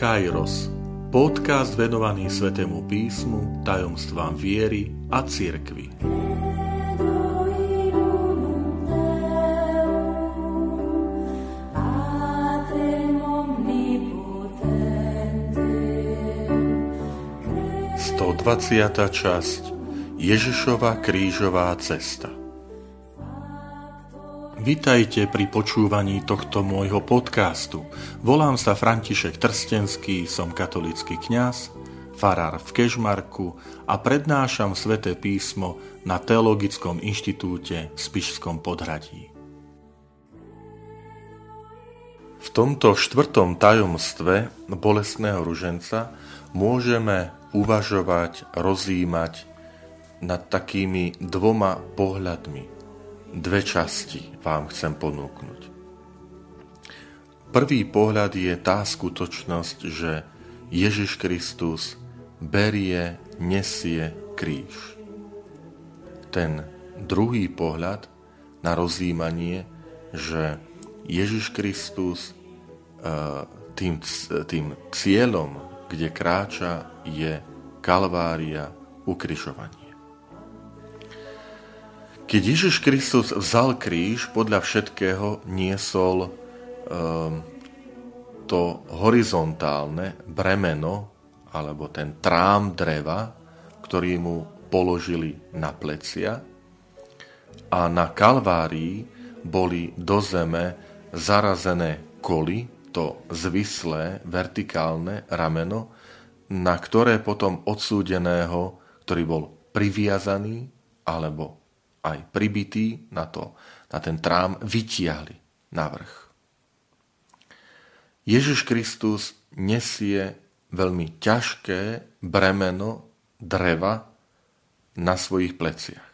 Kairos, podcast venovaný Svetému písmu, tajomstvám viery a cirkvi. Sto časť. Ježišova krížová cesta Vitajte pri počúvaní tohto môjho podcastu. Volám sa František Trstenský, som katolický kňaz, farár v Kežmarku a prednášam sväté písmo na Teologickom inštitúte v Spišskom podhradí. V tomto štvrtom tajomstve bolestného ruženca môžeme uvažovať, rozímať nad takými dvoma pohľadmi – dve časti vám chcem ponúknuť. Prvý pohľad je tá skutočnosť, že Ježiš Kristus berie, nesie kríž. Ten druhý pohľad na rozjímanie, že Ježiš Kristus e, tým, tým cieľom, kde kráča, je kalvária, ukrižovanie. Keď Ježiš Kristus vzal kríž, podľa všetkého niesol um, to horizontálne bremeno, alebo ten trám dreva, ktorý mu položili na plecia. A na Kalvárii boli do zeme zarazené koly, to zvislé, vertikálne rameno, na ktoré potom odsúdeného, ktorý bol priviazaný alebo aj pribití na, to, na ten trám, vytiahli na vrch. Ježiš Kristus nesie veľmi ťažké bremeno dreva na svojich pleciach.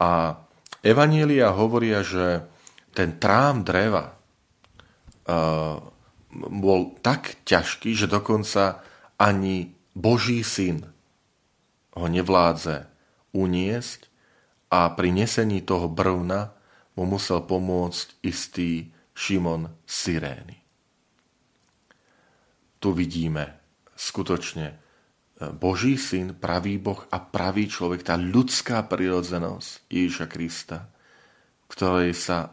A Evanielia hovoria, že ten trám dreva uh, bol tak ťažký, že dokonca ani Boží syn ho nevládze uniesť a pri nesení toho brvna mu musel pomôcť istý Šimon Sirény. Tu vidíme skutočne e, Boží syn, pravý Boh a pravý človek, tá ľudská prirodzenosť Ježiša Krista, ktorej sa e,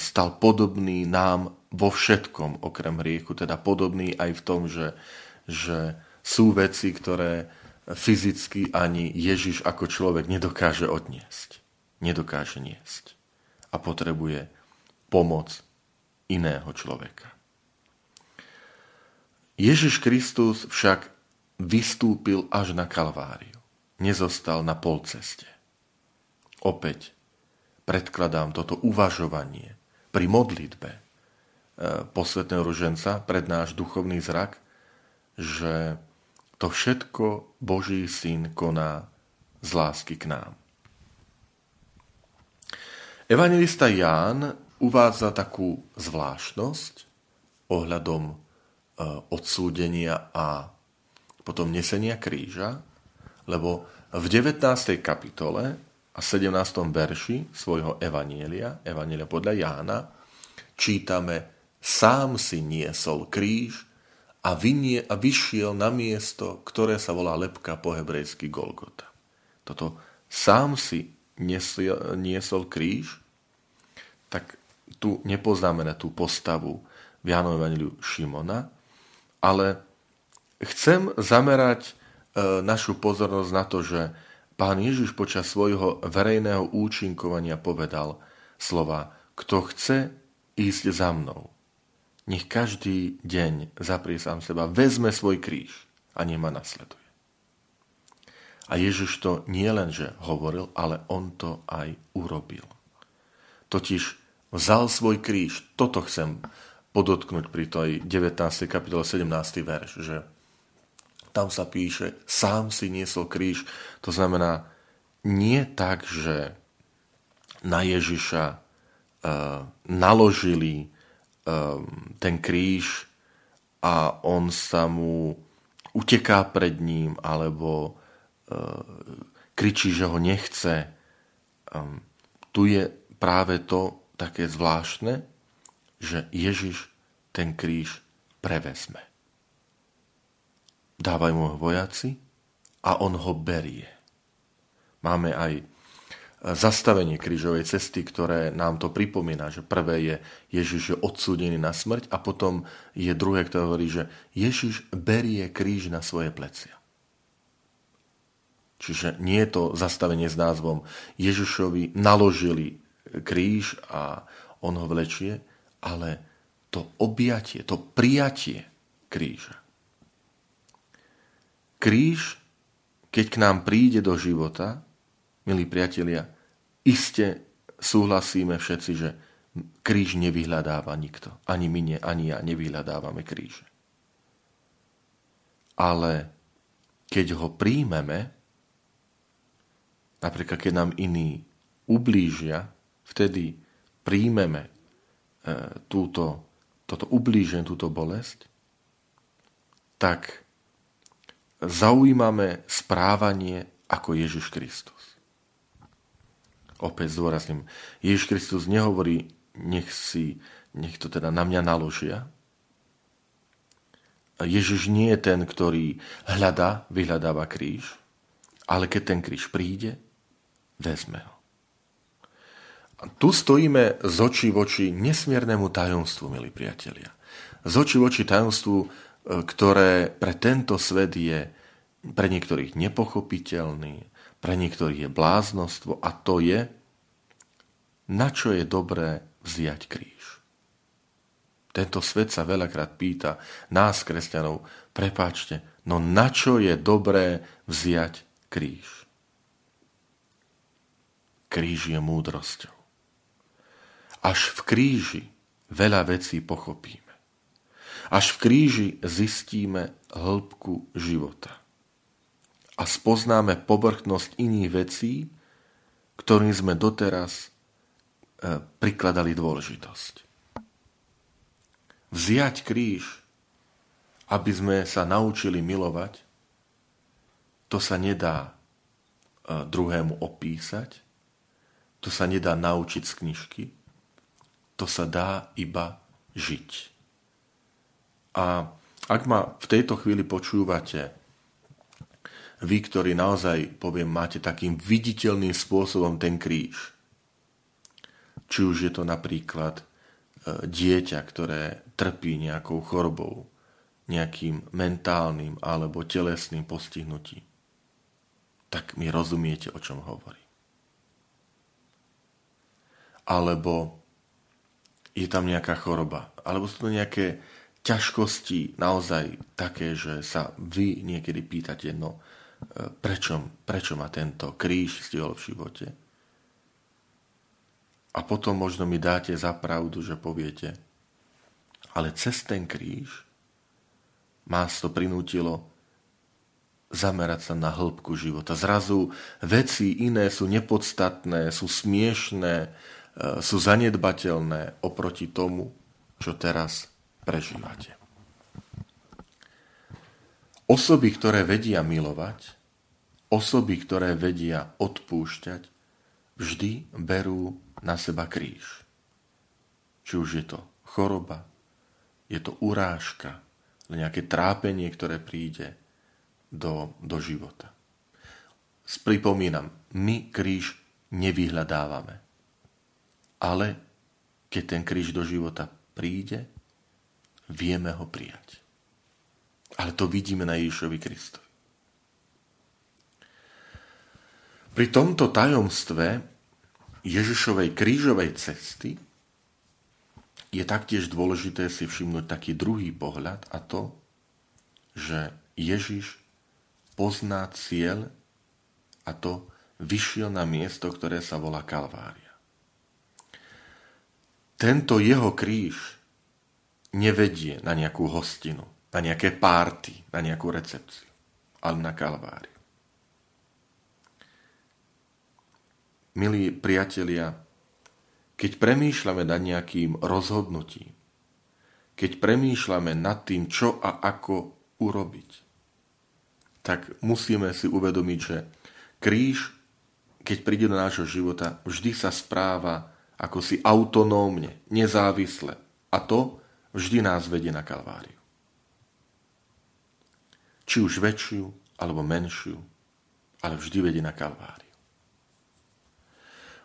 stal podobný nám vo všetkom, okrem hriechu, teda podobný aj v tom, že, že sú veci, ktoré fyzicky ani Ježiš ako človek nedokáže odniesť. Nedokáže niesť. A potrebuje pomoc iného človeka. Ježiš Kristus však vystúpil až na Kalváriu. Nezostal na polceste. Opäť predkladám toto uvažovanie pri modlitbe e, posvetného ruženca pred náš duchovný zrak, že to všetko Boží syn koná z lásky k nám. Evangelista Ján uvádza takú zvláštnosť ohľadom e, odsúdenia a potom nesenia kríža, lebo v 19. kapitole a 17. verši svojho Evanielia, Evanielia podľa Jána, čítame Sám si niesol kríž a, vynie, a vyšiel na miesto, ktoré sa volá lepka po hebrejsky Golgota. Toto sám si niesol, niesol kríž, tak tu nepoznáme na tú postavu v Jánovom Šimona, ale chcem zamerať e, našu pozornosť na to, že pán Ježiš počas svojho verejného účinkovania povedal slova, kto chce ísť za mnou, nech každý deň zaprie sám seba, vezme svoj kríž a nema nasleduje. A Ježiš to nie len, že hovoril, ale on to aj urobil. Totiž vzal svoj kríž. Toto chcem podotknúť pri tej 19. kapitole 17. verš, že tam sa píše, sám si niesol kríž. To znamená, nie tak, že na Ježiša uh, naložili ten kríž a on sa mu uteká pred ním alebo ehm, kričí, že ho nechce. Ehm, tu je práve to také zvláštne, že Ježiš ten kríž prevezme. Dávajú mu ho vojaci a on ho berie. Máme aj zastavenie krížovej cesty, ktoré nám to pripomína, že prvé je Ježiš je odsúdený na smrť a potom je druhé, ktoré hovorí, že Ježiš berie kríž na svoje plecia. Čiže nie je to zastavenie s názvom Ježišovi naložili kríž a on ho vlečie, ale to objatie, to prijatie kríža. Kríž, keď k nám príde do života, milí priatelia, Iste súhlasíme všetci, že kríž nevyhľadáva nikto. Ani my, nie, ani ja nevyhľadávame kríž. Ale keď ho príjmeme, napríklad keď nám iní ublížia, vtedy príjmeme e, túto, toto ublíženie, túto bolesť, tak zaujímame správanie ako Ježiš Kristus opäť zdôrazním, Ježiš Kristus nehovorí, nech si, nech to teda na mňa naložia. Ježiš nie je ten, ktorý hľadá, vyhľadáva kríž, ale keď ten kríž príde, vezme ho. A tu stojíme z očí v oči nesmiernemu tajomstvu, milí priatelia. Z očí v oči tajomstvu, e, ktoré pre tento svet je pre niektorých nepochopiteľný, pre niektorých je bláznostvo a to je, na čo je dobré vziať kríž. Tento svet sa veľakrát pýta nás, kresťanov, prepáčte, no na čo je dobré vziať kríž? Kríž je múdrosťou. Až v kríži veľa vecí pochopíme. Až v kríži zistíme hĺbku života a spoznáme povrchnosť iných vecí, ktorým sme doteraz e, prikladali dôležitosť. Vziať kríž, aby sme sa naučili milovať, to sa nedá e, druhému opísať, to sa nedá naučiť z knižky, to sa dá iba žiť. A ak ma v tejto chvíli počúvate vy, ktorí naozaj, poviem, máte takým viditeľným spôsobom ten kríž. Či už je to napríklad e, dieťa, ktoré trpí nejakou chorobou, nejakým mentálnym alebo telesným postihnutím, tak mi rozumiete, o čom hovorí. Alebo je tam nejaká choroba, alebo sú to nejaké ťažkosti naozaj také, že sa vy niekedy pýtate, no prečo, prečo ma tento kríž stihol v živote. A potom možno mi dáte za pravdu, že poviete, ale cez ten kríž nás to prinútilo zamerať sa na hĺbku života. Zrazu veci iné sú nepodstatné, sú smiešné, e, sú zanedbateľné oproti tomu, čo teraz prežívate. Osoby, ktoré vedia milovať, osoby, ktoré vedia odpúšťať, vždy berú na seba kríž. Či už je to choroba, je to urážka, nejaké trápenie, ktoré príde do, do života. Pripomínam, my kríž nevyhľadávame. Ale keď ten kríž do života príde, vieme ho prijať. Ale to vidíme na Ježišovi Kristovi. Pri tomto tajomstve Ježišovej krížovej cesty je taktiež dôležité si všimnúť taký druhý pohľad a to, že Ježiš pozná cieľ a to vyšiel na miesto, ktoré sa volá Kalvária. Tento jeho kríž nevedie na nejakú hostinu, na nejaké párty, na nejakú recepciu, ale na kalváriu. Milí priatelia, keď premýšľame nad nejakým rozhodnutím, keď premýšľame nad tým, čo a ako urobiť, tak musíme si uvedomiť, že kríž, keď príde do nášho života, vždy sa správa ako si autonómne, nezávisle. A to vždy nás vedie na Kalváriu. Či už väčšiu alebo menšiu, ale vždy vedie na Kalváriu.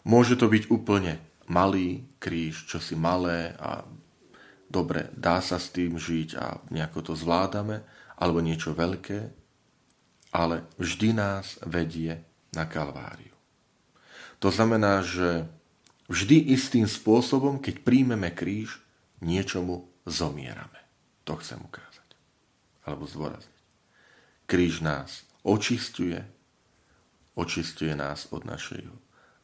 Môže to byť úplne malý kríž, čo si malé a dobre, dá sa s tým žiť a nejako to zvládame, alebo niečo veľké, ale vždy nás vedie na Kalváriu. To znamená, že vždy istým spôsobom, keď príjmeme kríž, niečomu zomierame. To chcem ukázať. Alebo zdôrazniť. Kríž nás očistuje, očistuje nás od našeho,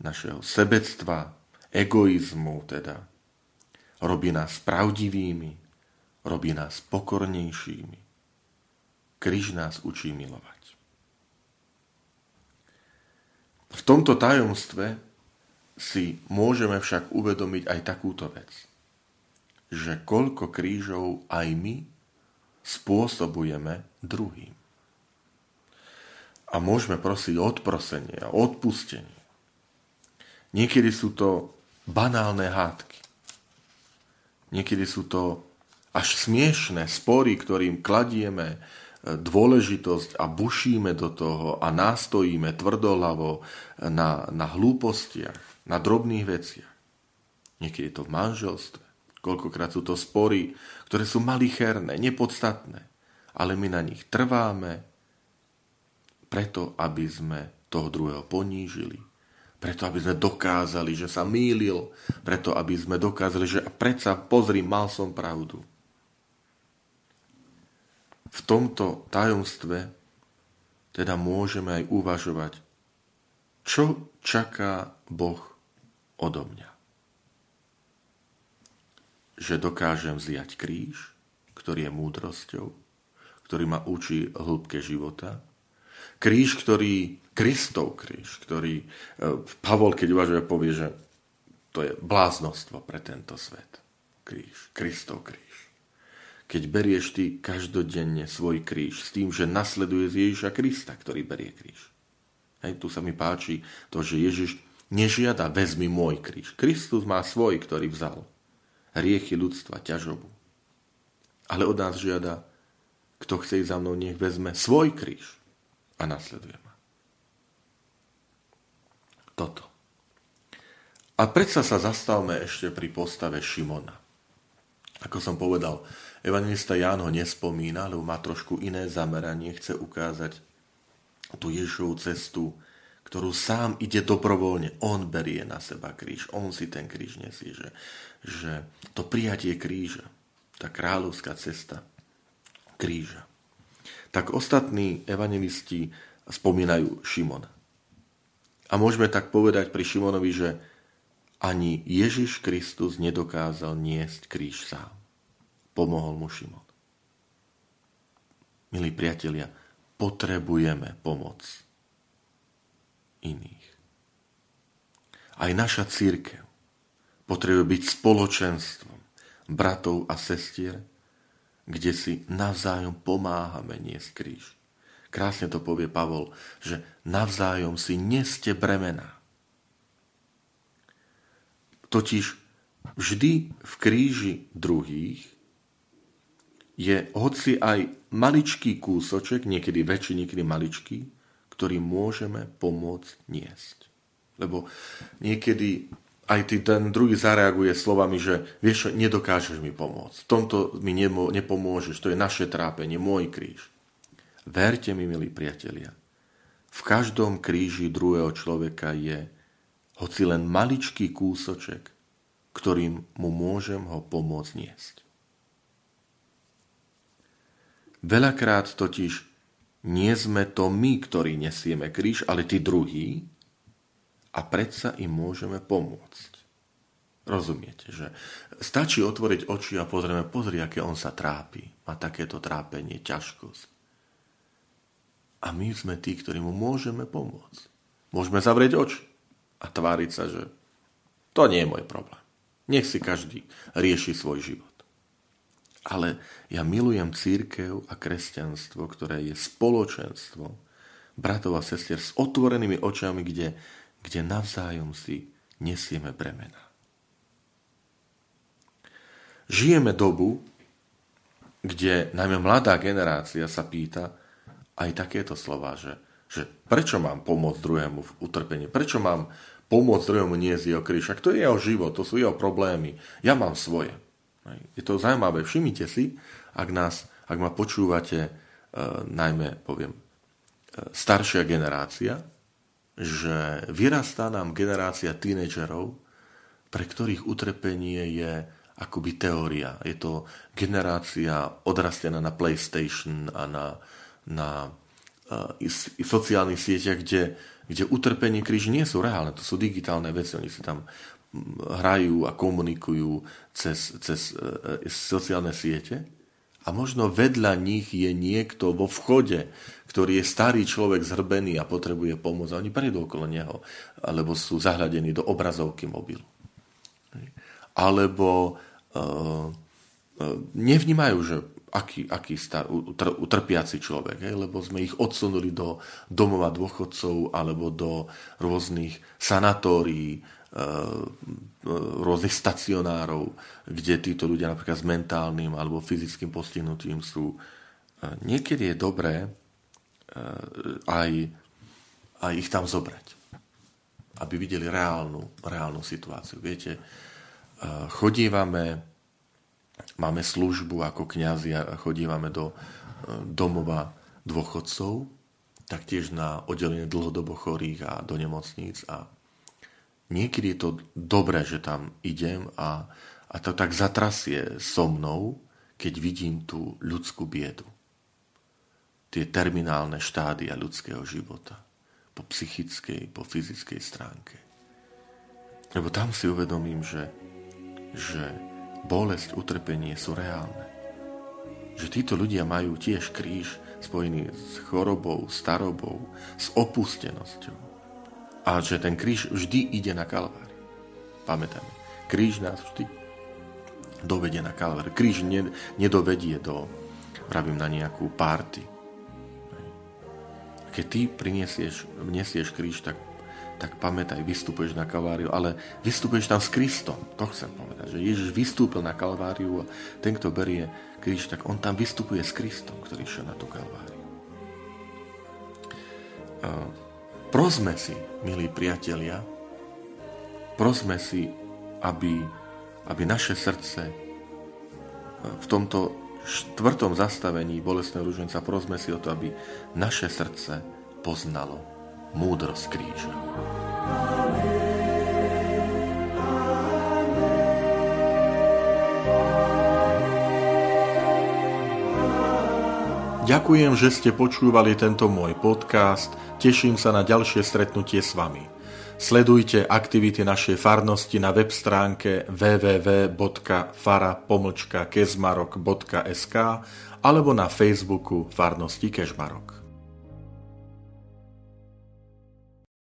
našeho sebectva, egoizmu teda. Robí nás pravdivými, robí nás pokornejšími. Kríž nás učí milovať. V tomto tajomstve si môžeme však uvedomiť aj takúto vec, že koľko krížov aj my spôsobujeme druhým a môžeme prosiť o odprosenie a odpustenie. Niekedy sú to banálne hádky. Niekedy sú to až smiešné spory, ktorým kladieme e, dôležitosť a bušíme do toho a nástojíme tvrdohlavo na, na hlúpostiach, na drobných veciach. Niekedy je to v manželstve. Koľkokrát sú to spory, ktoré sú malicherné, nepodstatné, ale my na nich trváme, preto, aby sme toho druhého ponížili, preto, aby sme dokázali, že sa mýlil, preto, aby sme dokázali, že predsa pozri, mal som pravdu. V tomto tajomstve teda môžeme aj uvažovať, čo čaká Boh odo mňa. Že dokážem zliať kríž, ktorý je múdrosťou, ktorý ma učí hĺbke života, kríž, ktorý, Kristov kríž, ktorý e, Pavol, keď uvažuje, povie, že to je bláznostvo pre tento svet. Kríž, Kristov kríž. Keď berieš ty každodenne svoj kríž s tým, že nasleduje Ježiša Krista, ktorý berie kríž. Hej, tu sa mi páči to, že Ježiš nežiada vezmi môj kríž. Kristus má svoj, ktorý vzal. Riechy ľudstva, ťažobu. Ale od nás žiada, kto chce ísť za mnou, nech vezme svoj kríž a nasleduje ma. Toto. A predsa sa zastavme ešte pri postave Šimona. Ako som povedal, evangelista Ján ho nespomína, lebo má trošku iné zameranie, chce ukázať tú Ježovú cestu, ktorú sám ide dobrovoľne. On berie na seba kríž, on si ten kríž nesie, že, že to prijatie kríža, tá kráľovská cesta kríža tak ostatní evangelisti spomínajú Šimona. A môžeme tak povedať pri Šimonovi, že ani Ježiš Kristus nedokázal niesť kríž sám. Pomohol mu Šimon. Milí priatelia, potrebujeme pomoc iných. Aj naša církev potrebuje byť spoločenstvom bratov a sestier, kde si navzájom pomáhame niesť kríž. Krásne to povie Pavol, že navzájom si neste bremena. Totiž vždy v kríži druhých je hoci aj maličký kúsoček, niekedy väčší, niekedy maličký, ktorý môžeme pomôcť niesť. Lebo niekedy aj ty ten druhý zareaguje slovami, že vieš, nedokážeš mi pomôcť. V tomto mi nemo, nepomôžeš, to je naše trápenie, môj kríž. Verte mi, milí priatelia, v každom kríži druhého človeka je hoci len maličký kúsoček, ktorým mu môžem ho pomôcť niesť. Veľakrát totiž nie sme to my, ktorí nesieme kríž, ale tí druhí, a predsa im môžeme pomôcť. Rozumiete, že stačí otvoriť oči a pozrieme, pozri, aké on sa trápi. Má takéto trápenie, ťažkosť. A my sme tí, ktorí mu môžeme pomôcť. Môžeme zavrieť oči a tváriť sa, že to nie je môj problém. Nech si každý rieši svoj život. Ale ja milujem církev a kresťanstvo, ktoré je spoločenstvo bratov a sestier s otvorenými očami, kde kde navzájom si nesieme bremena. Žijeme dobu, kde najmä mladá generácia sa pýta, aj takéto slova, že, že prečo mám pomôcť druhému v utrpení, prečo mám pomôcť druhému nie z jeho kríž, to je jeho život, to sú jeho problémy, ja mám svoje. Je to zaujímavé, všimnite si, ak, nás, ak ma počúvate, e, najmä, poviem, e, staršia generácia, že vyrastá nám generácia tínedžerov, pre ktorých utrpenie je akoby teória. Je to generácia odrastená na PlayStation a na, na uh, sociálnych sieťach, kde, kde utrpenie kríž nie sú reálne, to sú digitálne veci, oni si tam hrajú a komunikujú cez, cez uh, sociálne siete a možno vedľa nich je niekto vo vchode, ktorý je starý človek zhrbený a potrebuje pomoc a oni prejdú okolo neho, alebo sú zahľadení do obrazovky mobilu. Alebo uh, nevnímajú, že aký, aký star, utrpiaci človek, hej, lebo sme ich odsunuli do domova dôchodcov alebo do rôznych sanatórií, rôznych stacionárov, kde títo ľudia napríklad s mentálnym alebo fyzickým postihnutím sú. Eh, niekedy je dobré eh, aj, aj ich tam zobrať, aby videli reálnu, reálnu situáciu. Viete, chodívame, máme službu ako kňazi a chodívame do domova dôchodcov, taktiež na oddelenie dlhodobo chorých a do nemocníc a niekedy je to dobré, že tam idem a, a to tak zatrasie so mnou, keď vidím tú ľudskú biedu. Tie terminálne štádia ľudského života. Po psychickej, po fyzickej stránke. Lebo tam si uvedomím, že, že bolesť, utrpenie sú reálne. Že títo ľudia majú tiež kríž spojený s chorobou, starobou, s opustenosťou a že ten kríž vždy ide na Kalvári. Pamätajme, kríž nás vždy dovedie na Kalvári. Kríž nedovedie do, pravím, na nejakú párty. Keď ty priniesieš, vnesieš kríž, tak, tak pamätaj, vystupuješ na Kalváriu, ale vystupuješ tam s Kristom. To chcem povedať, že Ježiš vystúpil na Kalváriu a ten, kto berie kríž, tak on tam vystupuje s Kristom, ktorý šiel na tú Kalváriu. Prosme si, milí priatelia, prosme si, aby, aby naše srdce e, v tomto štvrtom zastavení bolestného ruženca, prosme si o to, aby naše srdce poznalo múdrosť kríža. Amen. Ďakujem, že ste počúvali tento môj podcast. Teším sa na ďalšie stretnutie s vami. Sledujte aktivity našej farnosti na web stránke www.fara.kezmarok.sk alebo na Facebooku Farnosti Kežmarok.